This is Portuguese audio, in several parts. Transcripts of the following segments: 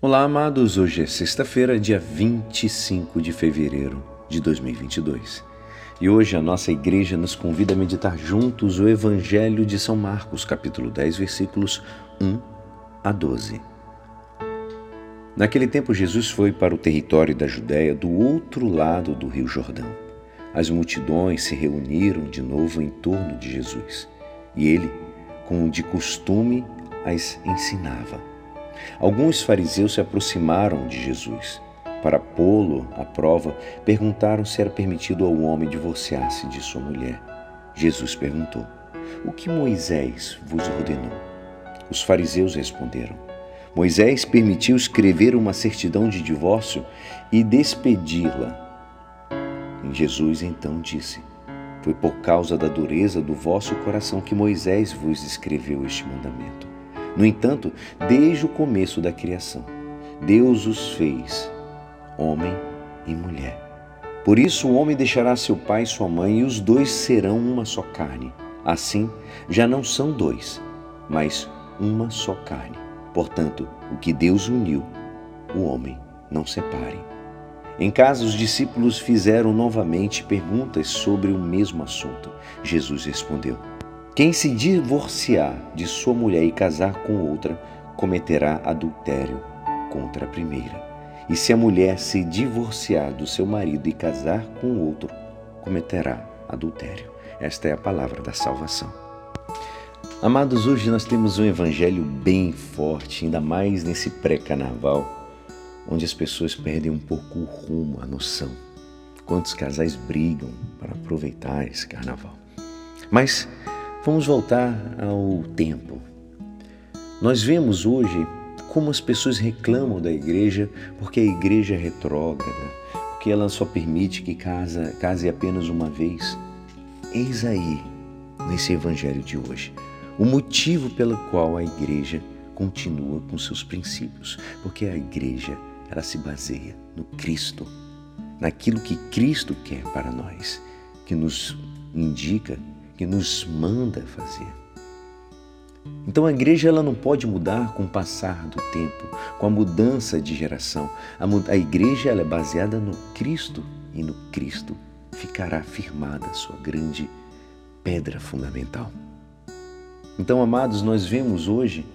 Olá, amados. Hoje é sexta-feira, dia 25 de fevereiro de 2022. E hoje a nossa igreja nos convida a meditar juntos o Evangelho de São Marcos, capítulo 10, versículos 1 a 12. Naquele tempo, Jesus foi para o território da Judéia do outro lado do Rio Jordão. As multidões se reuniram de novo em torno de Jesus e ele, como de costume, as ensinava. Alguns fariseus se aproximaram de Jesus. Para pô-lo à prova, perguntaram se era permitido ao homem divorciar-se de sua mulher. Jesus perguntou: O que Moisés vos ordenou? Os fariseus responderam: Moisés permitiu escrever uma certidão de divórcio e despedi-la. Jesus então disse: Foi por causa da dureza do vosso coração que Moisés vos escreveu este mandamento. No entanto, desde o começo da criação, Deus os fez homem e mulher. Por isso o homem deixará seu pai e sua mãe, e os dois serão uma só carne. Assim, já não são dois, mas uma só carne. Portanto, o que Deus uniu, o homem não separe. Em casa, os discípulos fizeram novamente perguntas sobre o mesmo assunto. Jesus respondeu: quem se divorciar de sua mulher e casar com outra, cometerá adultério contra a primeira. E se a mulher se divorciar do seu marido e casar com outro, cometerá adultério. Esta é a palavra da salvação. Amados, hoje nós temos um evangelho bem forte, ainda mais nesse pré-carnaval, onde as pessoas perdem um pouco o rumo, a noção. Quantos casais brigam para aproveitar esse carnaval. Mas Vamos voltar ao tempo. Nós vemos hoje como as pessoas reclamam da igreja porque a igreja é retrógrada, porque ela só permite que casa, case apenas uma vez. Eis aí, nesse evangelho de hoje, o motivo pelo qual a igreja continua com seus princípios, porque a igreja ela se baseia no Cristo, naquilo que Cristo quer para nós, que nos indica que nos manda fazer. Então a igreja ela não pode mudar com o passar do tempo, com a mudança de geração. A, a igreja ela é baseada no Cristo e no Cristo ficará firmada a sua grande pedra fundamental. Então, amados, nós vemos hoje,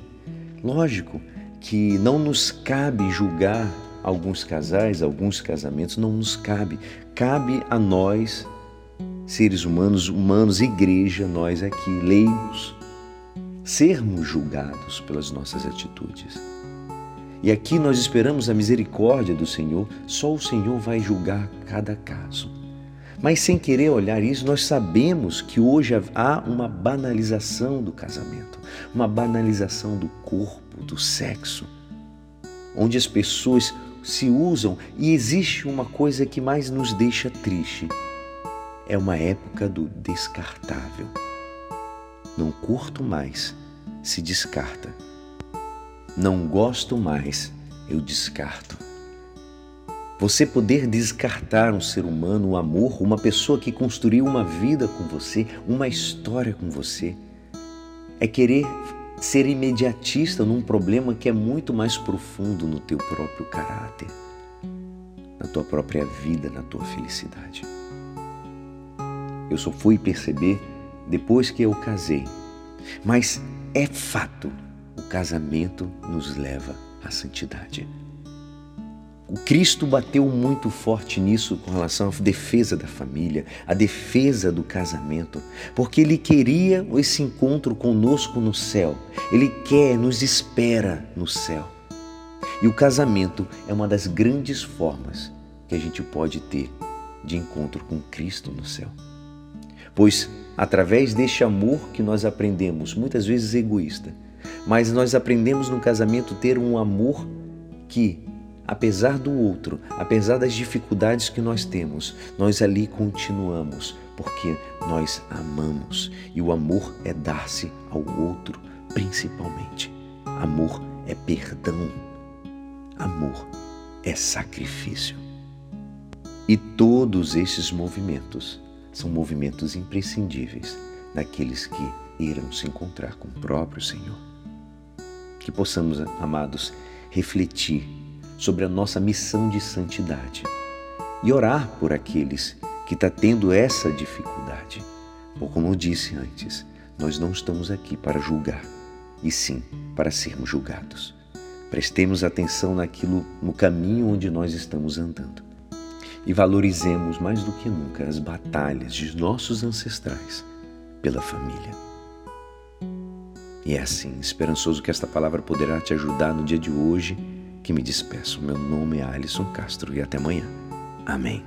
lógico, que não nos cabe julgar alguns casais, alguns casamentos, não nos cabe. Cabe a nós seres humanos, humanos, igreja, nós aqui, leigos, sermos julgados pelas nossas atitudes. E aqui nós esperamos a misericórdia do Senhor, só o Senhor vai julgar cada caso. Mas sem querer olhar isso, nós sabemos que hoje há uma banalização do casamento, uma banalização do corpo, do sexo, onde as pessoas se usam e existe uma coisa que mais nos deixa triste é uma época do descartável. Não curto mais, se descarta. Não gosto mais, eu descarto. Você poder descartar um ser humano, um amor, uma pessoa que construiu uma vida com você, uma história com você, é querer ser imediatista num problema que é muito mais profundo no teu próprio caráter, na tua própria vida, na tua felicidade. Eu só fui perceber depois que eu casei. Mas é fato, o casamento nos leva à santidade. O Cristo bateu muito forte nisso com relação à defesa da família, a defesa do casamento, porque Ele queria esse encontro conosco no céu. Ele quer, nos espera no céu. E o casamento é uma das grandes formas que a gente pode ter de encontro com Cristo no céu pois através deste amor que nós aprendemos, muitas vezes egoísta, mas nós aprendemos no casamento ter um amor que, apesar do outro, apesar das dificuldades que nós temos, nós ali continuamos, porque nós amamos e o amor é dar-se ao outro, principalmente. Amor é perdão. Amor é sacrifício. E todos esses movimentos são movimentos imprescindíveis daqueles que irão se encontrar com o próprio Senhor. Que possamos, amados, refletir sobre a nossa missão de santidade e orar por aqueles que estão tá tendo essa dificuldade. Ou como eu disse antes, nós não estamos aqui para julgar, e sim para sermos julgados. Prestemos atenção naquilo, no caminho onde nós estamos andando. E valorizemos mais do que nunca as batalhas de nossos ancestrais pela família. E é assim, esperançoso que esta palavra poderá te ajudar no dia de hoje, que me despeço. Meu nome é Alisson Castro e até amanhã. Amém.